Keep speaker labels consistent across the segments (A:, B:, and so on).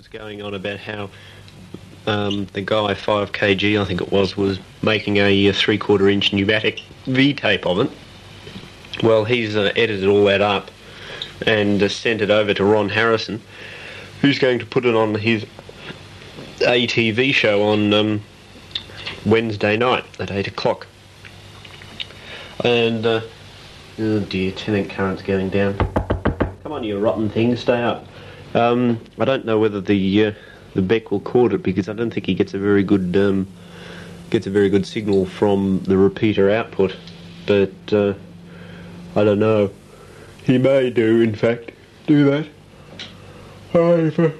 A: was going on about how um, the guy, 5kg, I think it was, was making a, a three quarter inch U-matic V tape of it. Well, he's uh, edited all that up and uh, sent it over to Ron Harrison, who's going to put it on his ATV show on um, Wednesday night at 8 o'clock. And, uh, oh dear, tenant current's going down. Come on, you rotten thing, stay up. Um, I don't know whether the uh, the Beck will cord it because I don't think he gets a very good um, gets a very good signal from the repeater output. But uh, I don't know. He may do, in fact, do that. However,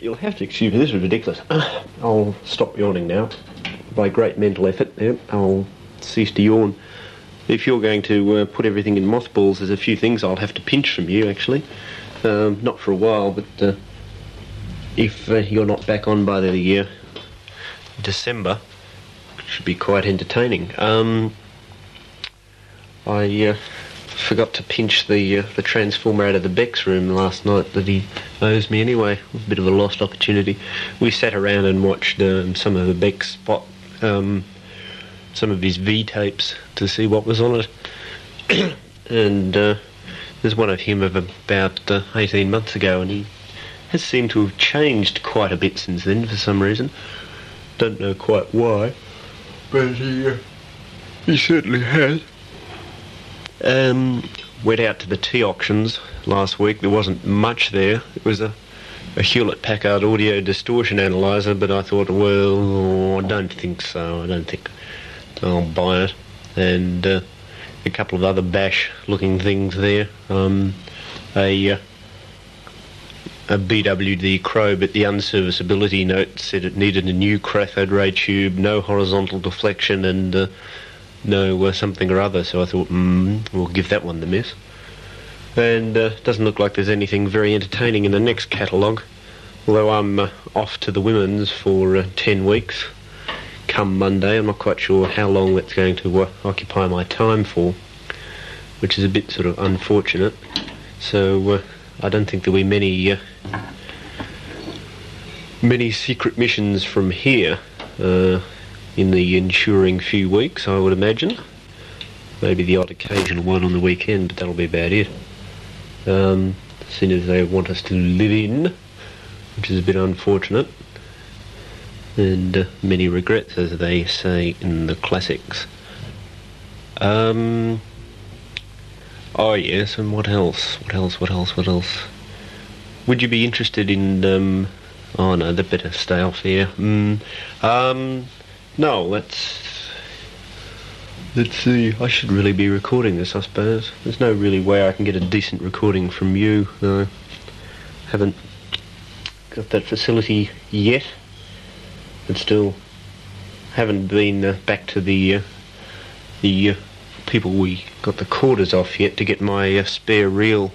A: you'll have to excuse me. This is ridiculous. I'll stop yawning now. By great mental effort, I'll cease to yawn. If you're going to uh, put everything in mothballs, there's a few things I'll have to pinch from you, actually. Um, not for a while, but uh, if uh, you're not back on by the year December, it should be quite entertaining. Um, I uh, forgot to pinch the uh, the transformer out of the Beck's room last night that he owes me anyway. A bit of a lost opportunity. We sat around and watched um, some of the Beck spot, um, some of his V tapes to see what was on it, and uh, there's one of him of about uh, 18 months ago, and he has seemed to have changed quite a bit since then for some reason. Don't know quite why, but he uh, he certainly has. Um, went out to the tea auctions last week. There wasn't much there. It was a, a Hewlett Packard audio distortion analyzer, but I thought, well, I don't think so. I don't think I'll buy it. And uh, a couple of other bash-looking things there. Um, a uh, a BWD Crow, but the unserviceability note said it needed a new cathode ray tube, no horizontal deflection, and uh, no uh, something or other. So I thought, mm, we'll give that one the miss. And uh, doesn't look like there's anything very entertaining in the next catalogue. Although I'm uh, off to the women's for uh, 10 weeks come Monday. I'm not quite sure how long that's going to occupy my time for, which is a bit sort of unfortunate. So uh, I don't think there'll be many uh, many secret missions from here uh, in the ensuing few weeks. I would imagine. Maybe the odd occasional one on the weekend, but that'll be about it. Um, as soon as they want us to live in, which is a bit unfortunate and many regrets, as they say in the classics. Um, oh yes, and what else? What else? What else? What else? Would you be interested in? Um, oh no, they better stay off here. Mm, um, no, let's. Let's see. I should really be recording this, I suppose. There's no really way I can get a decent recording from you. No, haven't got that facility yet still haven't been uh, back to the uh, the uh, people we got the quarters off yet to get my uh, spare reel,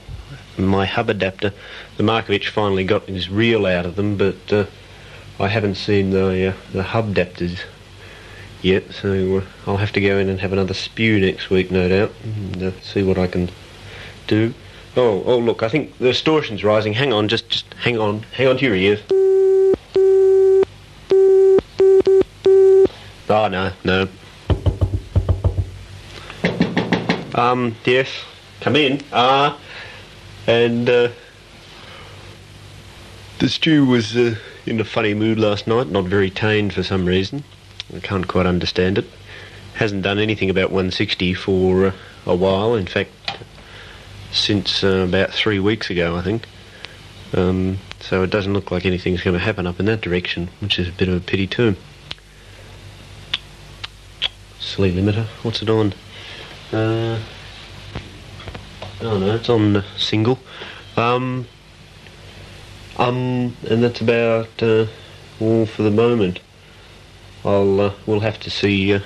A: my hub adapter. The Markovich finally got his reel out of them, but uh, I haven't seen the the hub adapters yet. So I'll have to go in and have another spew next week, no doubt, and see what I can do. Oh, oh, look! I think the distortion's rising. Hang on, just, just hang on, hang on to your ears. Oh, no, no. Um, yes, come in. Ah, uh, and, uh, the stew was uh, in a funny mood last night, not very tame for some reason. I can't quite understand it. Hasn't done anything about 160 for uh, a while, in fact, since uh, about three weeks ago, I think. Um, so it doesn't look like anything's going to happen up in that direction, which is a bit of a pity too. Limiter. What's it on? Uh, oh no, it's on single. Um, um, and that's about uh, all for the moment. I'll uh, we'll have to see uh,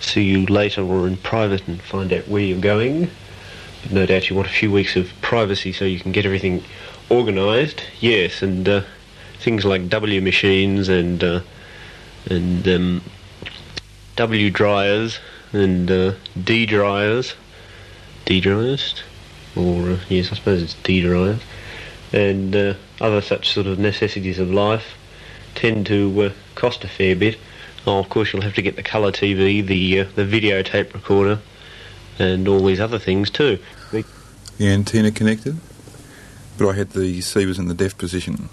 A: see you later or in private and find out where you're going. But no doubt you want a few weeks of privacy so you can get everything organised. Yes, and uh, things like W machines and uh, and um, W dryers and uh, D dryers, D dryers, or uh, yes, I suppose it's D dryers, and uh, other such sort of necessities of life tend to uh, cost a fair bit. Oh, of course, you'll have to get the colour TV, the uh, the videotape recorder, and all these other things too.
B: The antenna connected, but I had the receivers in the deaf position.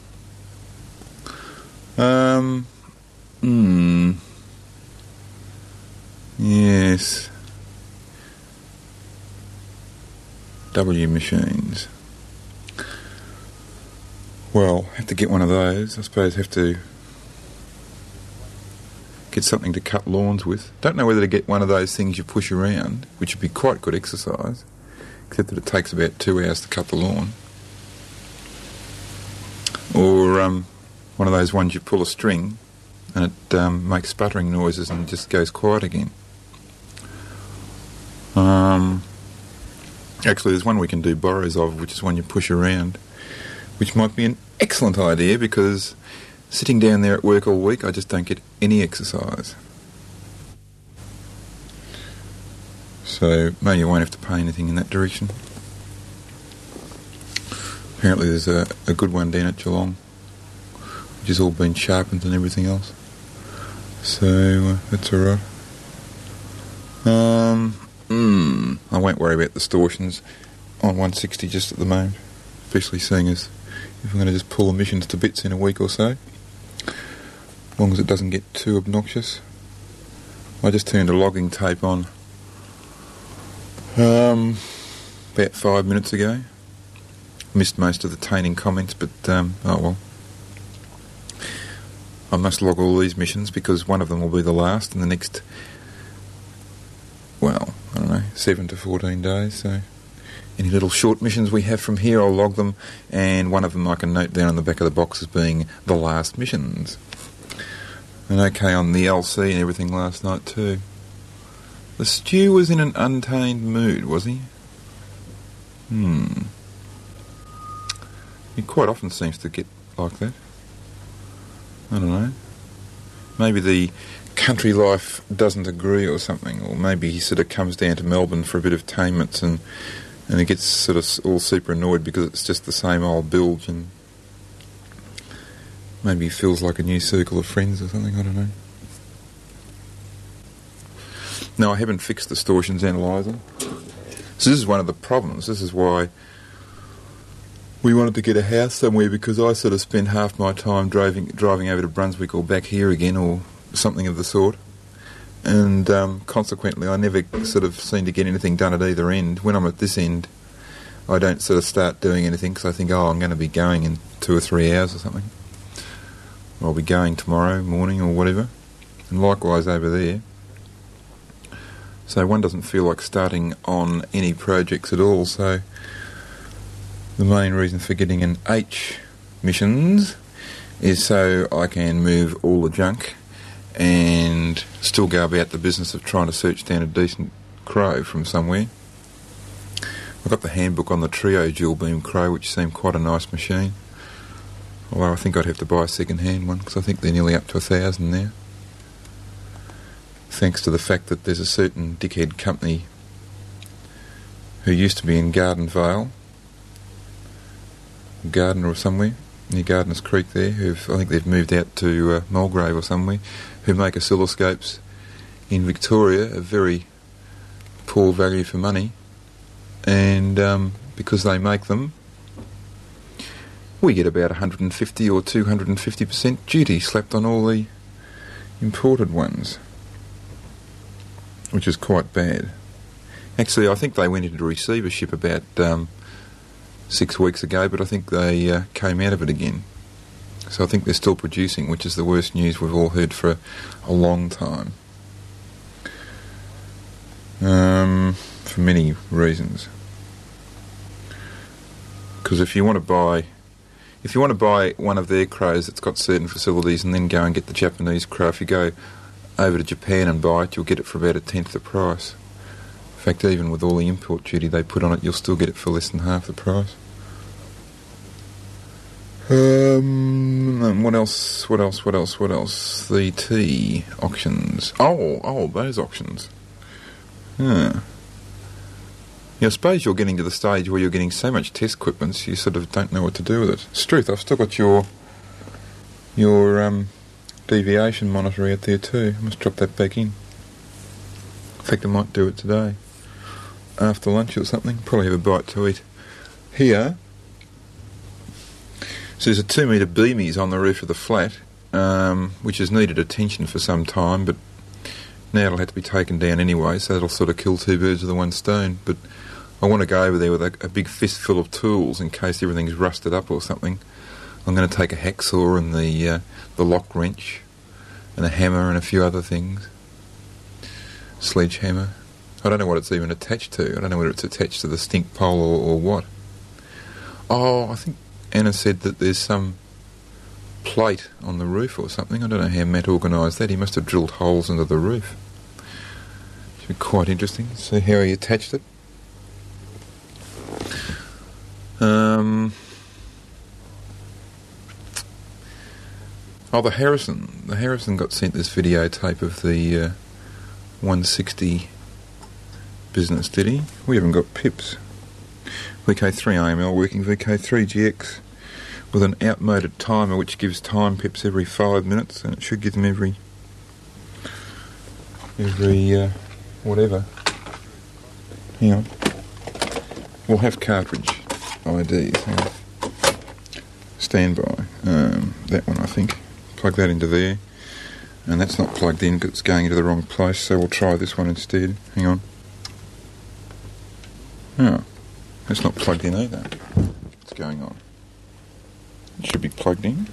B: Um, hmm. Yes. W machines. Well, have to get one of those. I suppose have to get something to cut lawns with. Don't know whether to get one of those things you push around, which would be quite good exercise, except that it takes about two hours to cut the lawn. Or um, one of those ones you pull a string and it um, makes sputtering noises and just goes quiet again. Um, actually, there's one we can do borrows of, which is one you push around, which might be an excellent idea because Sitting down there at work all week, I just don't get any exercise. So maybe you won't have to pay anything in that direction. Apparently, there's a, a good one down at Geelong, which has all been sharpened and everything else. So uh, that's alright. Um, I won't worry about distortions on 160 just at the moment, especially seeing as if I'm going to just pull emissions to bits in a week or so as long as it doesn't get too obnoxious. I just turned a logging tape on um, about five minutes ago. Missed most of the taining comments, but um, oh well. I must log all these missions because one of them will be the last, and the next, well, I don't know, seven to fourteen days. So, any little short missions we have from here, I'll log them, and one of them I can note down on the back of the box as being the last missions and okay on the LC and everything last night too. The stew was in an untamed mood, was he? Hmm. He quite often seems to get like that. I don't know. Maybe the country life doesn't agree or something, or maybe he sort of comes down to Melbourne for a bit of taments and and he gets sort of all super annoyed because it's just the same old bilge and Maybe he feels like a new circle of friends or something, I don't know. No, I haven't fixed distortions analyzer. So this is one of the problems. This is why we wanted to get a house somewhere because I sort of spend half my time driving driving over to Brunswick or back here again or something of the sort. And um, consequently, I never sort of seem to get anything done at either end. When I'm at this end, I don't sort of start doing anything because I think, oh, I'm going to be going in two or three hours or something. I'll be going tomorrow morning or whatever, and likewise over there. So one doesn't feel like starting on any projects at all. So the main reason for getting an H missions is so I can move all the junk and still go about the business of trying to search down a decent crow from somewhere. I got the handbook on the Trio dual beam crow, which seemed quite a nice machine. Although I think I'd have to buy a second-hand one because I think they're nearly up to a thousand now. Thanks to the fact that there's a certain dickhead company who used to be in Garden Vale, Gardner or somewhere, near Gardiners Creek there, who I think they've moved out to uh, Mulgrave or somewhere, who make oscilloscopes in Victoria, a very poor value for money, and um, because they make them, we get about 150 or 250% duty slapped on all the imported ones, which is quite bad. Actually, I think they went into receivership about um, six weeks ago, but I think they uh, came out of it again. So I think they're still producing, which is the worst news we've all heard for a, a long time. Um, for many reasons. Because if you want to buy if you want to buy one of their crows that's got certain facilities and then go and get the Japanese crow, if you go over to Japan and buy it, you'll get it for about a tenth the price. In fact, even with all the import duty they put on it, you'll still get it for less than half the price. Um, what else? What else? What else? What else? The tea auctions. Oh, oh, those auctions. Yeah. Yeah, I suppose you're getting to the stage where you're getting so much test equipment, you sort of don't know what to do with it. Struth, I've still got your your um, deviation monitor out there too. I must drop that back in. In fact, I might do it today after lunch or something. Probably have a bite to eat. Here, so there's a two metre beamies on the roof of the flat, um, which has needed attention for some time, but now it'll have to be taken down anyway, so that'll sort of kill two birds with the one stone. But I want to go over there with a, a big fistful of tools in case everything's rusted up or something. I'm going to take a hacksaw and the uh, the lock wrench and a hammer and a few other things. Sledgehammer. I don't know what it's even attached to. I don't know whether it's attached to the stink pole or, or what. Oh, I think Anna said that there's some plate on the roof or something. I don't know how Matt organised that. He must have drilled holes into the roof. Should be quite interesting. See how he attached it. Um, oh, the Harrison. The Harrison got sent this videotape of the uh, 160 business, did he? We haven't got pips. VK3 AML working VK3 GX with an outmoded timer which gives time pips every five minutes and it should give them every every uh, whatever. Hang on. We'll have cartridge IDs. Hang on. Standby. Um, that one I think. Plug that into there. And that's not plugged in because it's going into the wrong place, so we'll try this one instead. Hang on. Oh, it's not plugged in either. What's going on? It should be plugged in.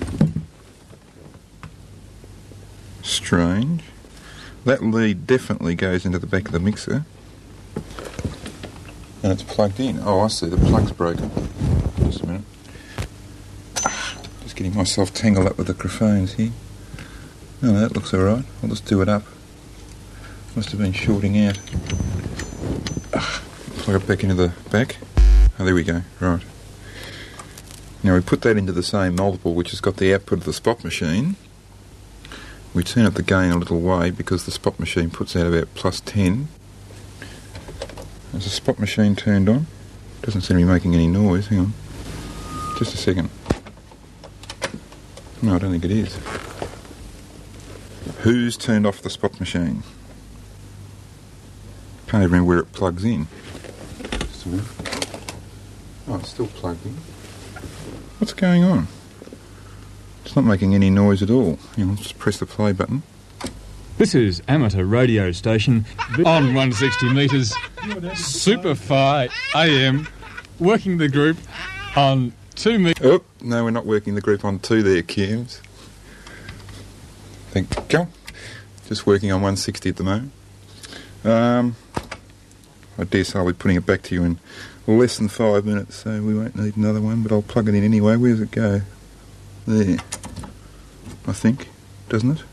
B: Strange. That lead definitely goes into the back of the mixer. And it's plugged in. Oh, I see. The plug's broken. Just a minute. Just getting myself tangled up with the craphones here. Oh, that looks alright. I'll just do it up. Must have been shorting out. Plug it back into the back. Oh, there we go. Right. Now we put that into the same multiple which has got the output of the spot machine. We turn up the gain a little way because the spot machine puts out about plus 10. Is the spot machine turned on? Doesn't seem to be making any noise. Hang on. Just a second. No, I don't think it is. Who's turned off the spot machine? Can't even remember where it plugs in. Oh, it's still plugged in. What's going on? It's not making any noise at all. You know, just press the play button.
C: This is amateur radio station on 160 metres, Super Superfi AM, working the group on 2 metres.
B: Oh, no, we're not working the group on two there, Cams. Thank you. Just working on 160 at the moment. Um, I dare say I'll be putting it back to you in less than five minutes, so we won't need another one, but I'll plug it in anyway. Where does it go? There. I think, doesn't it?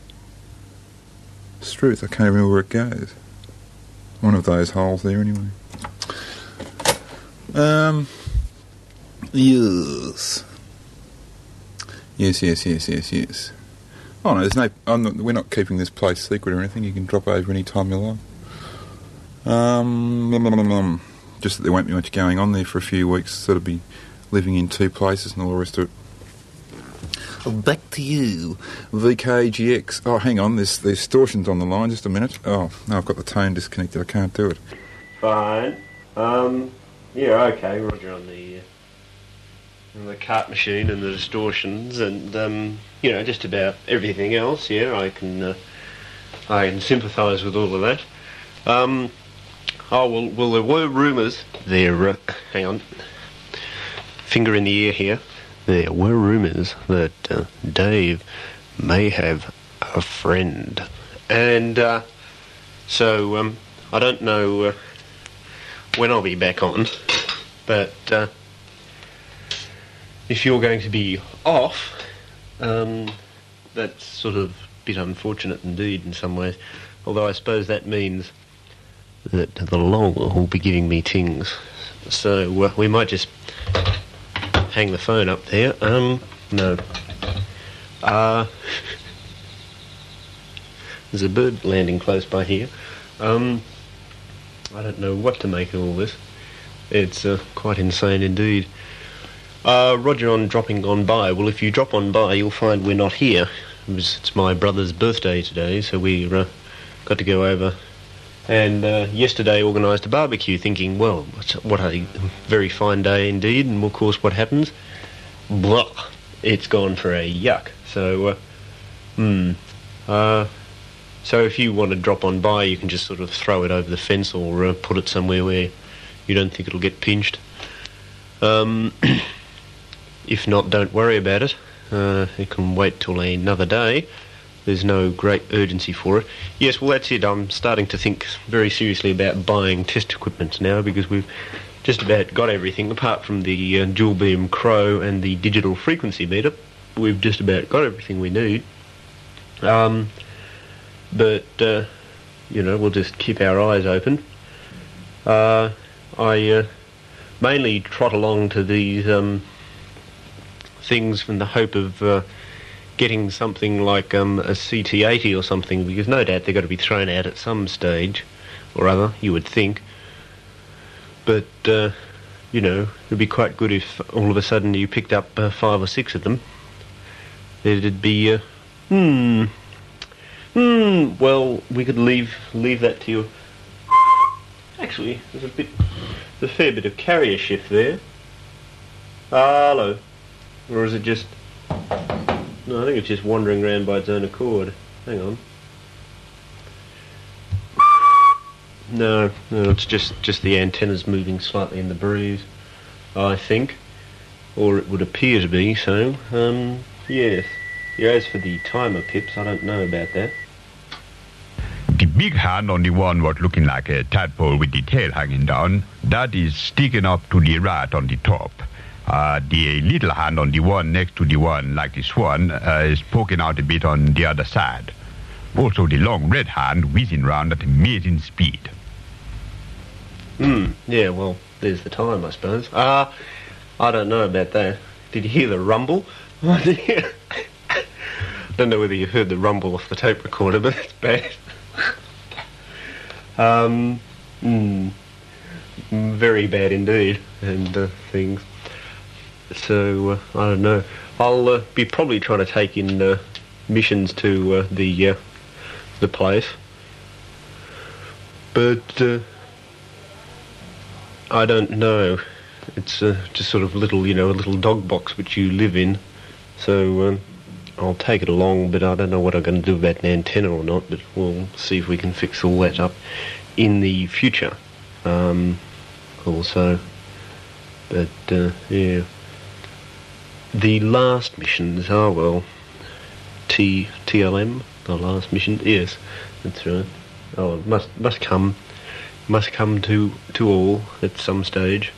B: Struth, I can't remember where it goes. One of those holes there, anyway. Um. Yes. Yes, yes, yes, yes, yes. Oh no, there's no. Not, we're not keeping this place secret or anything. You can drop over any time you like. Um, just that there won't be much going on there for a few weeks. Sort of be living in two places and all the rest of it. Back to you, VKGX. Oh, hang on, there's there's distortions on the line. Just a minute. Oh, no, I've got the tone disconnected. I can't do it.
A: Fine. Um, yeah, okay, Roger on the uh, on the cart machine and the distortions and um, you know just about everything else. Yeah, I can uh, I can sympathise with all of that. Um, oh well, well there were rumours there. Uh, hang on, finger in the ear here. There were rumours that uh, Dave may have a friend, and uh, so um, I don't know uh, when I'll be back on, but uh, if you're going to be off, um, that's sort of a bit unfortunate indeed in some ways. Although I suppose that means that the long will be giving me tings, so uh, we might just hang the phone up there. Um, no. Uh, there's a bird landing close by here. Um, I don't know what to make of all this. It's uh, quite insane indeed. Uh, Roger on dropping on by. Well, if you drop on by, you'll find we're not here. It was, it's my brother's birthday today, so we uh, got to go over. And uh, yesterday organised a barbecue, thinking, well, what a very fine day indeed. And of course, what happens? Blah! It's gone for a yuck. So, uh, hmm. Uh, so if you want to drop on by, you can just sort of throw it over the fence or uh, put it somewhere where you don't think it'll get pinched. Um, if not, don't worry about it. Uh, it can wait till another day. There's no great urgency for it. Yes, well, that's it. I'm starting to think very seriously about buying test equipment now because we've just about got everything apart from the uh, dual beam crow and the digital frequency meter. We've just about got everything we need. Um, but uh, you know, we'll just keep our eyes open. Uh, I uh, mainly trot along to these um, things in the hope of uh, getting something like um, a CT80 or something, because no doubt they're going to be thrown out at some stage or other, you would think. But, uh, you know, it'd be quite good if all of a sudden you picked up uh, five or six of them. It'd be, uh, hmm, hmm, well, we could leave leave that to you. Actually, there's a bit, there's a fair bit of carrier shift there. Hello. Or is it just... No, I think it's just wandering around by its own accord. Hang on. No, no, it's just, just the antennas moving slightly in the breeze, I think. Or it would appear to be so. Um, yes. Yeah, as for the timer pips, I don't know about that.
D: The big hand on the one what looking like a tadpole with the tail hanging down, that is sticking up to the rat on the top. Uh, the little hand on the one next to the one like this one, uh, is poking out a bit on the other side. Also the long red hand whizzing round at amazing speed.
A: Hmm. Yeah, well, there's the time, I suppose. Uh, I don't know about that. Did you hear the rumble? I don't know whether you heard the rumble off the tape recorder, but it's bad. um, mm, very bad indeed, and uh, things. So uh, I don't know. I'll uh, be probably trying to take in uh, missions to the the place, but. I don't know. It's just sort of little, you know, a little dog box which you live in. So um, I'll take it along, but I don't know what I'm going to do about an antenna or not. But we'll see if we can fix all that up in the future. Um, also, but uh, yeah, the last missions are well, T TLM, the last mission. Yes, that's right. Oh, must must come must come to to all at some stage.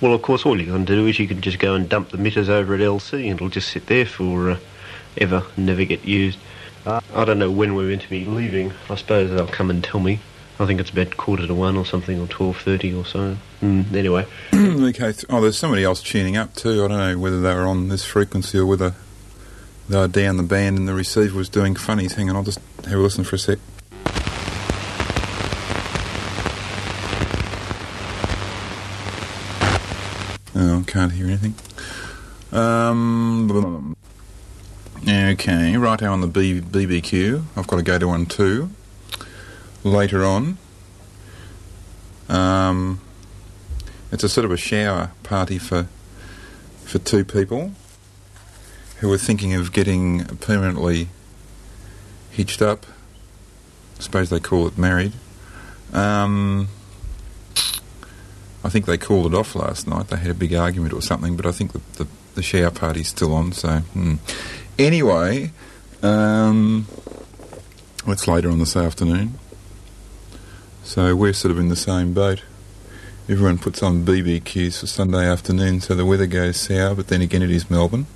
A: Well, of course, all you can do is you can just go and dump the mitters over at LC, and it'll just sit there for uh, ever, never get used. I don't know when we're meant to be leaving. I suppose they'll come and tell me. I think it's about quarter to one or something, or twelve thirty or so. Mm, anyway,
B: okay. Oh, there's somebody else tuning up too. I don't know whether they were on this frequency or whether they were down the band and the receiver was doing funnies. Hang on, I'll just have a listen for a sec. Oh, can't hear anything. Um, okay, right now on the B- BBQ. I've got to go to one too. Later on. Um, it's a sort of a shower party for for two people who are thinking of getting permanently hitched up. I suppose they call it married. Um, I think they called it off last night. They had a big argument or something, but I think the, the, the shower party's still on. So hmm. anyway, um, it's later on this afternoon. So we're sort of in the same boat. Everyone puts on BBQs for Sunday afternoon so the weather goes sour, but then again it is Melbourne.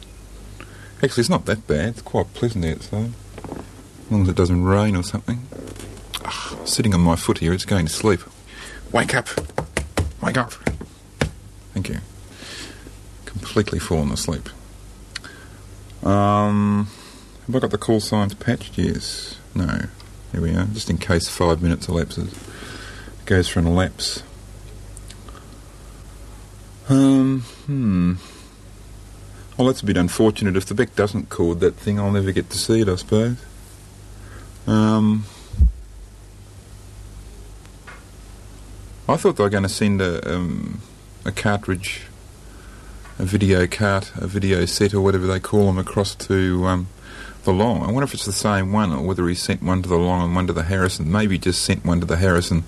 B: Actually, it's not that bad. It's quite pleasant outside. As long as it doesn't rain or something. Ah, sitting on my foot here, it's going to sleep. Wake up! Wake up! Thank you. Completely fallen asleep. Um, have I got the call signs patched? Yes. No. Here we are. Just in case five minutes elapses. Goes for an elapse. Um, hmm. Well, that's a bit unfortunate. If the Beck doesn't cord that thing, I'll never get to see it, I suppose. Um, I thought they were going to send a, um, a cartridge, a video cart, a video set, or whatever they call them, across to um, the Long. I wonder if it's the same one, or whether he sent one to the Long and one to the Harrison. Maybe just sent one to the Harrison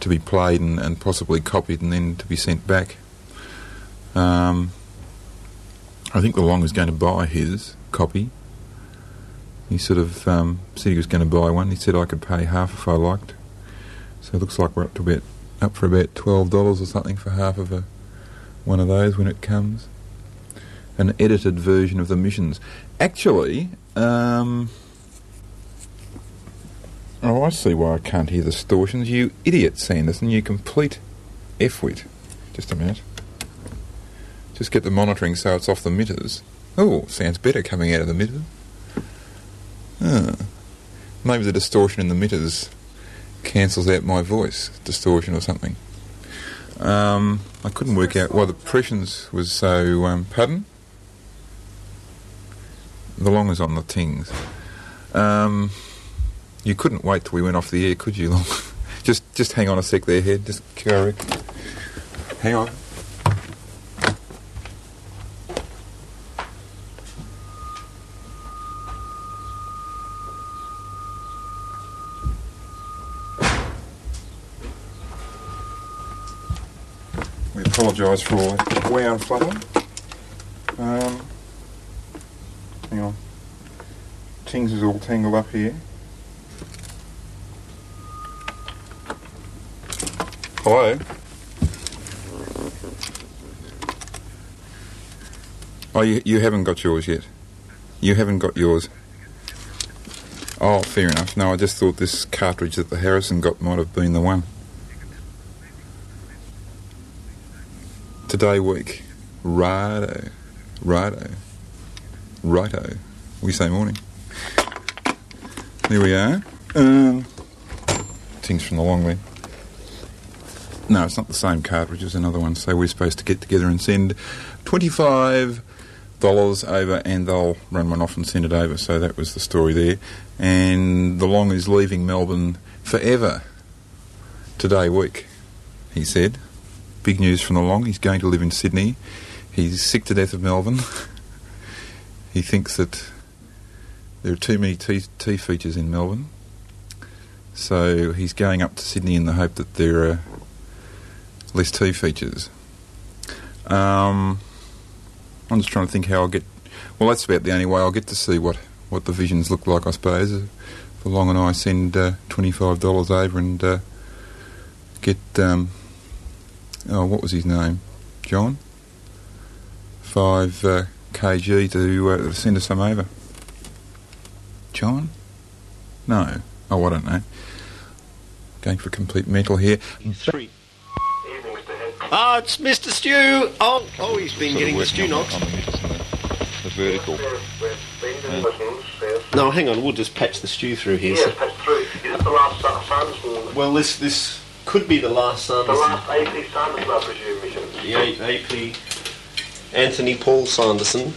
B: to be played and, and possibly copied and then to be sent back. Um, I think the Long was going to buy his copy. He sort of um, said he was going to buy one. He said I could pay half if I liked. So it looks like we're up to about up for about twelve dollars or something for half of a one of those when it comes. An edited version of the missions. Actually, um, oh, I see why I can't hear the distortions. You idiot, Sanderson! You complete f-wit. Just a minute. Just get the monitoring so it's off the mitters. Oh, sounds better coming out of the mitters. Ah. Maybe the distortion in the mitters cancels out my voice distortion or something. Um, I couldn't work out why the pressions was so. Um, pardon? The long is on the tings. Um, you couldn't wait till we went off the air, could you, Long? just, just hang on a sec there, head. Just go. Hang on. We apologise for all that wow flutter. Um, hang on. Tings is all tangled up here. Hello? Oh, you, you haven't got yours yet? You haven't got yours? Oh, fair enough. No, I just thought this cartridge that the Harrison got might have been the one. Today week. Righto. Righto. Righto. We say morning. There we are. Um, things from the long way. No, it's not the same cartridge as another one. So we're supposed to get together and send twenty-five dollars over, and they'll run one off and send it over. So that was the story there. And the long is leaving Melbourne forever. Today week, he said. Big news from the long. He's going to live in Sydney. He's sick to death of Melbourne. he thinks that there are too many tea, tea features in Melbourne. So he's going up to Sydney in the hope that there are less tea features. Um, I'm just trying to think how I'll get. Well, that's about the only way I'll get to see what, what the visions look like, I suppose. For Long and I send uh, $25 over and uh, get. Um, oh, what was his name? John? 5 uh, kg to uh, send us some over. John? No. Oh, I don't know. Going for complete mental here.
A: Three. Ah, it's Mr. Stew. Oh, oh, he's been getting the stew knocks.
B: The, vertical.
A: No, hang on. We'll just patch the stew through here.
E: Yes, patch through. Is it the last uh, Sanderson?
A: Well, this this could be the last Sanderson.
E: The last AP Sanderson, I presume, mission.
A: The A- AP Anthony Paul Sanderson.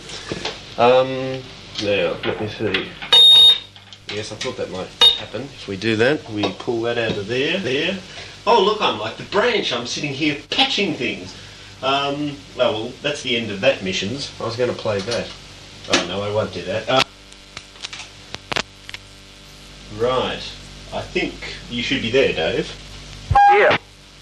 A: Um, now, let me see. Yes, I thought that might happen. If we do that, we pull that out of there, there. Oh, look, I'm like the branch. I'm sitting here patching things. Um, oh, well, that's the end of that missions. I was going to play that. Oh, no, I won't do that. Uh, right. I think you should be there, Dave.
E: Yeah.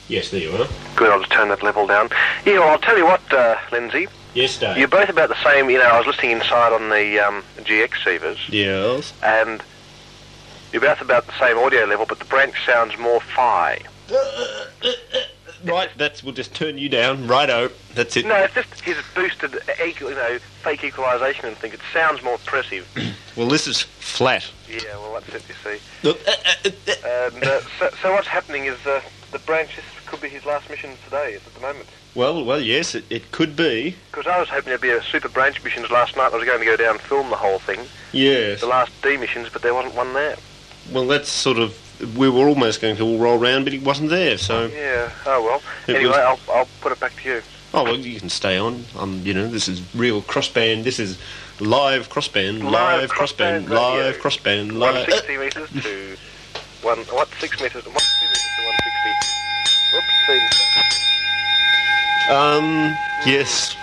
A: Yes, there you are.
E: Good, I'll just turn that level down. Yeah, well, I'll tell you what, uh, Lindsay.
A: Yes, Dave.
E: You're both about the same, you know, I was listening inside on the um, GX receivers,
A: Yes.
E: and you're both about the same audio level, but the branch sounds more fi.
A: Right, that's we'll just turn you down. Righto, that's it.
E: No, it's just his boosted, equal, you know, fake equalisation and thing. It sounds more impressive.
A: Well, this is flat.
E: yeah, well, that's it, you see. And uh, so, so what's happening is uh, the branch this could be his last mission today at the moment.
A: Well, well, yes, it, it could be.
E: Because I was hoping there'd be a super branch missions last night. I was going to go down and film the whole thing,
A: Yes.
E: the last D missions, but there wasn't one there.
A: Well, that's sort of. We were almost going to all roll round, but he wasn't there. So,
E: Yeah. Oh well. Anyway,
A: was-
E: I'll I'll put it back to you.
A: Oh well, you can stay on. Um, you know, this is real crossband. This is live crossband, live,
E: Live
A: crossband, live crossband, live.
E: 160 metres to one, what, 6 metres, 160 metres to 160. Oops, see this
A: Um, yes,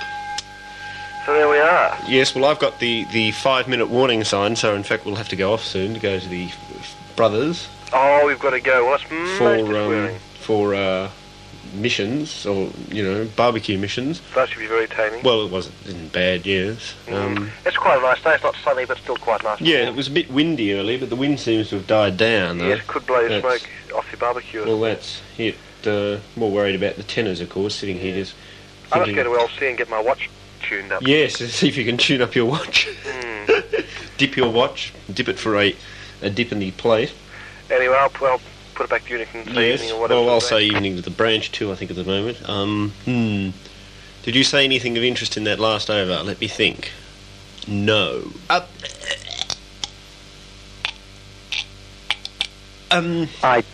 E: So there we are.
A: yes. Well, I've got the the five minute warning sign, so in fact we'll have to go off soon to go to the brothers
E: Oh, we've got to go. Well, that's
A: for um, for uh, missions or you know barbecue missions.
E: That should be very taming.
A: Well, it wasn't in bad years. Um,
E: it's quite a nice day. It's not sunny, but still quite nice.
A: yeah, it was a bit windy earlier, but the wind seems to have died down.
E: Yes, could blow smoke off your barbecue.
A: Well, that's it. Uh, more worried about the tenors, of course, sitting here just
E: I must go to LC and get my watch tuned up.
A: Yes, see if you can tune up your watch.
E: Hmm.
A: dip your watch, dip it for a, a dip in the plate.
E: Anyway, I'll, I'll put it back to Unix and say
A: Yes.
E: evening or whatever.
A: Well, I'll say evening to the branch too. I think at the moment. Um, hmm. Did you say anything of interest in that last over? Let me think. No. Uh, um.
F: I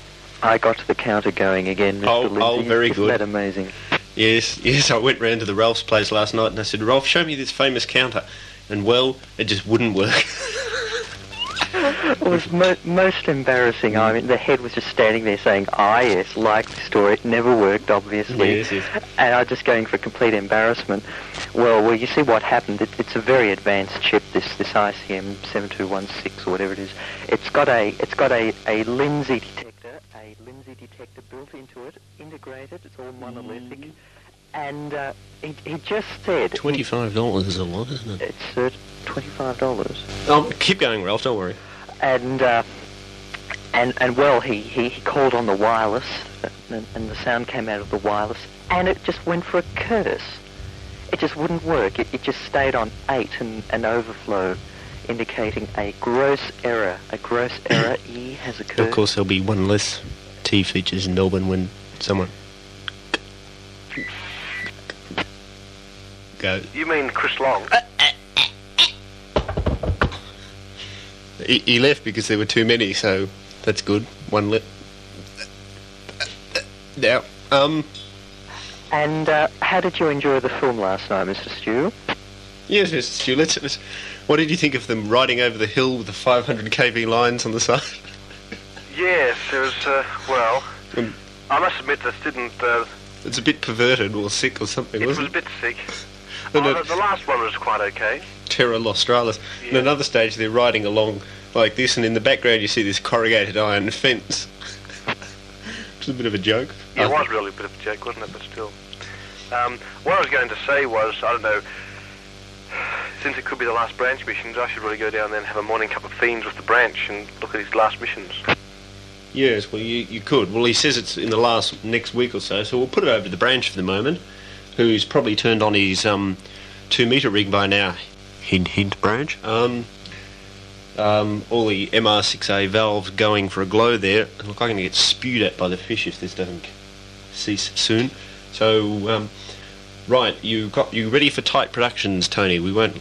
F: I got the counter going again, Mr.
A: Oh,
F: Lindsay.
A: oh, very
F: Isn't
A: good.
F: that amazing?
A: Yes, yes. I went round to the Ralph's place last night and I said, Ralph, show me this famous counter. And well, it just wouldn't work.
F: It was mo- most embarrassing. I mean, the head was just standing there saying, "Ah, yes, like the story. It never worked, obviously."
A: Yes, yes.
F: And I was just going for complete embarrassment. Well, well, you see what happened. It, it's a very advanced chip. This this ICM 7216 or whatever it is. It's got a it's got a a Lindsay detector, a Lindsay detector built into it, integrated. It's all monolithic. And uh, he, he just said
A: Twenty-five dollars is a lot, isn't it?
F: it's uh, twenty-five dollars.
A: Oh, keep going, Ralph. Don't worry.
F: and uh, and and well, he, he, he called on the wireless, and, and the sound came out of the wireless, and it just went for a curse. It just wouldn't work. It, it just stayed on eight and an overflow, indicating a gross error. A gross error. E has occurred.
A: Of course, there'll be one less T features in Melbourne when someone go.
E: You mean Chris Long?
A: He, he left because there were too many, so that's good. One left. Now, um,
F: And uh, how did you enjoy the film last night, Mr. Stew?
A: yes, Mr. Stu, let's, let's. What did you think of them riding over the hill with the 500 kV lines on the side?
E: Yes, it was, uh, well,
A: Um,
E: I must admit this didn't, uh,
A: It's a bit perverted or sick or something,
E: it was
A: wasn't
E: a
A: it?
E: bit sick.
A: And
E: Oh, the, last one was quite okay.
A: Terra Nostralis. In another stage, they're riding along like this, and in the background, you see this corrugated iron fence. It's a bit of a joke.
E: Yeah, it was really a bit of a joke, wasn't it? But still. Um, what I was going to say was, I don't know, since it could be the last branch missions, I should really go down there and have a morning cup of fiends with the branch and look at his last missions.
A: Yes, well, you, you could. Well, he says it's in the last next week or so, so we'll put it over to the branch for the moment, who's probably turned on his um, two metre rig by now. Hint, hint, branch. Um, um, all the MR6A valves going for a glow there. Look, I'm going to get spewed at by the fish if this doesn't cease soon. So, um, right, you got you ready for tight productions, Tony? We won't.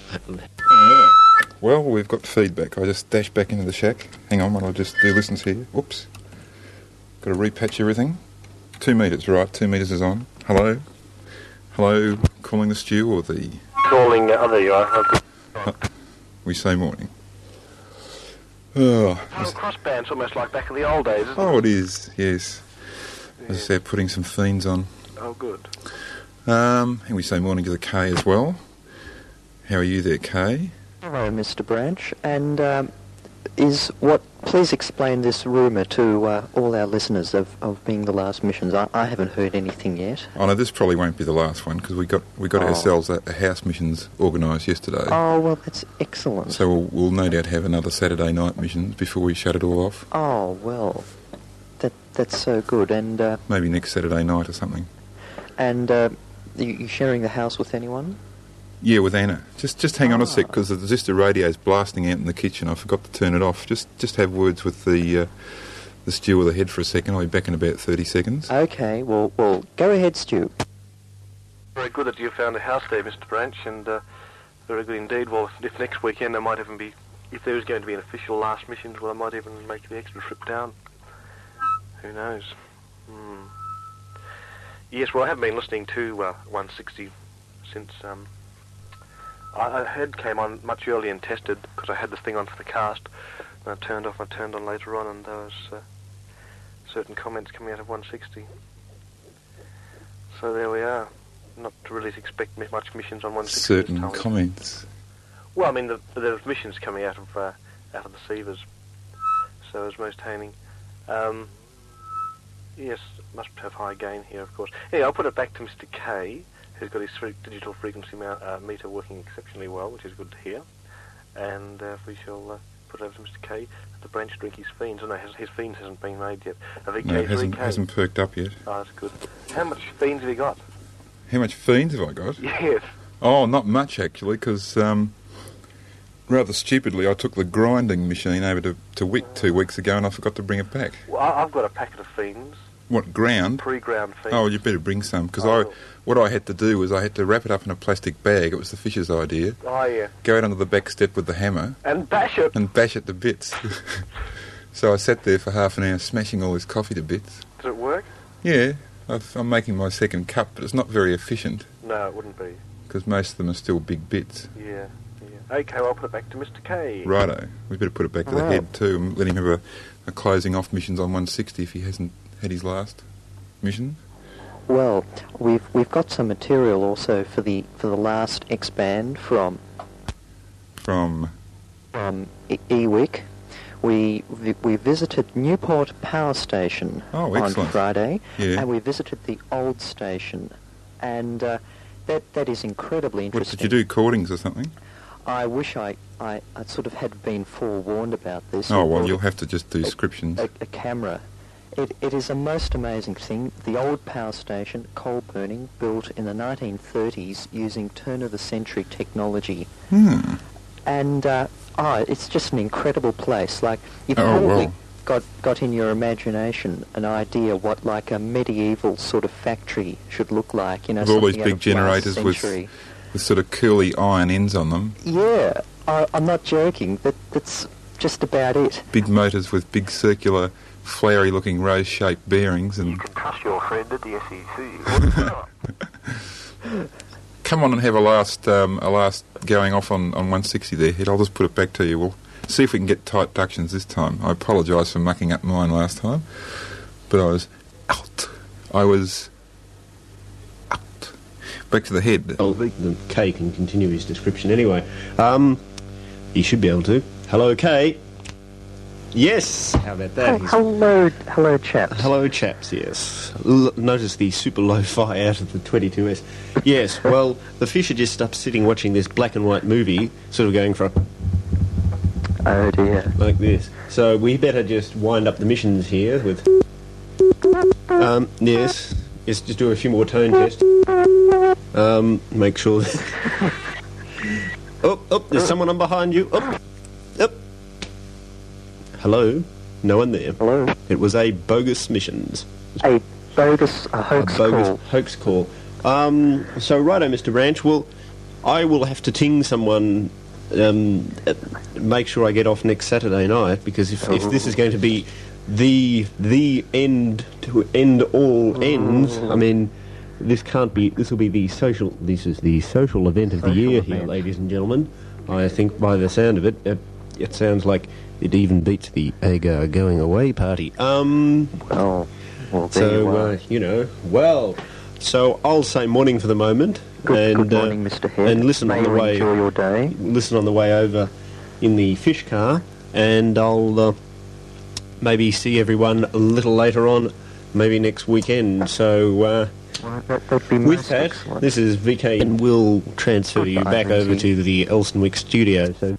B: Well, we've got feedback. I just dashed back into the shack. Hang on, while I just do listens here. Whoops. Got to repatch everything. Two metres, right? Two metres is on. Hello? Hello, calling the stew or the.
E: Calling, uh, oh, there you are. Oh.
B: We say morning. Oh,
E: Oh, crossband's almost like back in the old days, isn't
B: oh, it is, yes. As I said, putting some fiends on.
E: Oh, good.
B: Um, and we say morning to the K as well. How are you there, Kay?
F: Hello, Mr. Branch. And um, is what? Please explain this rumour to uh, all our listeners of, of being the last missions. I, I haven't heard anything yet.
B: Oh no, this probably won't be the last one because we got we got
F: Oh.
B: ourselves a, a house missions organised yesterday.
F: Oh well, that's excellent.
B: So we'll, we'll no doubt have another Saturday night missions before we shut it all off.
F: oh well, that that's so good. And uh,
B: Maybe next Saturday night or something.
F: and uh, you, you sharing the house with anyone?
B: Yeah, with Anna. Just just hang on a sec
F: Ah.
B: because the resistor radio's blasting out in the kitchen. I forgot to turn it off. Just just have words with the uh, the stew or the head for a second. I'll be back in about thirty seconds.
F: Okay. Well, well, go ahead, Stu.
E: Very good that you found a house there, Mr. Branch, and uh, very good indeed. Well, if next weekend there might even be, if there is going to be an official last missions, well, I might even make the extra trip down. Who knows? Hmm. Yes, well, I have been listening to uh, 160 since um, I, I heard came on much earlier and tested because I had this thing on for the cast. And I turned off. I turned on later on, and there was uh, certain comments coming out of 160. So there we are. Not really to expect much missions on 160. this
B: Certain
E: time.
B: comments.
E: Well, I mean, the, there's missions coming out of uh, out of the Seavers, so it's most haining. Um, yes, must have high gain here, of course. Yeah, I'll put it back to Mr. K, who's got his digital frequency uh, meter working exceptionally well, which is good to hear. And uh, we shall uh, put it over to Mr. K at the branch drink his fiends. Oh no, his, his fiends hasn't been made yet. VK,
B: No, hasn't,
E: 3K.
B: hasn't perked up yet.
E: Oh, that's good. How much fiends have you got?
B: How much fiends have I got?
E: Yes.
B: Oh, not much actually, because um, rather stupidly I took the grinding machine over to, to Wick two weeks ago and I forgot to bring it back.
E: Well, I've got a packet of fiends,
B: What, ground?
E: pre-ground fiends.
B: Oh, you better bring some, because
E: Oh.
B: I what I had to do was I had to wrap it up in a plastic bag. It was the fisher's idea.
E: Oh, yeah.
B: Go out onto the back step with the hammer
E: And bash it.
B: and bash it to bits. so I sat there for half an hour smashing all this coffee to bits.
E: Does it work?
B: Yeah, I've, I'm making my second cup, but it's not very efficient
E: No, it wouldn't be.
B: because most of them are still big bits.
E: Yeah, yeah. Okay, well, I'll put it back to Mr. K.
B: Righto, we better put it back to the
F: Right.
B: head too and let him have a, a closing off missions on 160 if he hasn't had his last mission.
F: Well, we've we've got some material also for the for the last expand from
B: From
F: from E- Ewick. We we visited Newport Power Station
B: Oh,
F: on. Friday,
B: Yeah.
F: and we visited the old station, and uh, that that is incredibly interesting.
B: what did you do? Cordings or something?
F: I wish I, I I sort of had been forewarned about this.
B: Oh well, you'll have to just do descriptions.
F: a, a camera. It, it is a most amazing thing. The old power station, coal burning, built in the 1930s using turn of the century technology.
B: Hmm.
F: And uh, oh, it's just an incredible place. Like you've
B: Oh,
F: probably
B: well.
F: got got in your imagination an idea what like a medieval sort of factory should look like. You know,
B: With all these big generators with with sort of curly iron ends on them,
F: Yeah, I, I'm not joking. That that's just about it.
B: big motors with big circular, flowery-looking rose-shaped bearings, and
E: can trust your friend at the SEC.
B: come on and have a last um, a last going off on, on 160 there, Ed. I'll just put it back to you. We'll see if we can get tight ductions this time. I apologise for mucking up mine last time, but I was out. I was out. Back to the head.
A: Oh, the, the K can continue his description anyway. Um, he should be able to. Hello, K. Yes. How about that?
F: Oh,
A: He's-
F: hello, hello, chaps.
A: Hello, chaps. Yes. L- notice the super low-fi out of the 22s. Yes. Well, the fish are just up sitting watching this black and white movie, sort of going for a
F: Oh dear.
A: like this. So we better just wind up the missions here with. Um, yes. Yes. Just do a few more tone tests. Um, make sure. That oh, oh! There's someone on behind you. Up, up. Hello. No one there.
F: Hello.
A: It was a bogus missions.
F: A bogus, a hoax call.
A: a bogus
F: call.
A: hoax call. Um, so, righto, Mr. Branch. Well, I will have to ting someone. Um, uh, make sure I get off next Saturday night because if, if this is going to be the the end to end all ends, I mean, this can't be. This will be the social. This is the social event of the
F: Social
A: year here, ladies and gentlemen. I think by the sound of it, it, it sounds like it even beats the Agar going away party. Um.
F: Oh, well, there you
A: So,
F: are.
A: uh, you know, well, so I'll say morning for the moment.
F: good,
A: and,
F: good
A: uh,
F: morning, Mr. Head.
A: And listen
F: May
A: on the
F: you
A: way.
F: enjoy your day.
A: Listen on the way over in the fish car, and I'll uh, maybe see everyone a little later on, maybe next weekend. So, uh,
F: Well, that,
A: with that,
F: excellent.
A: this is VK, and we'll transfer you
F: Goodbye,
A: back over to the Elsternwick studio. So.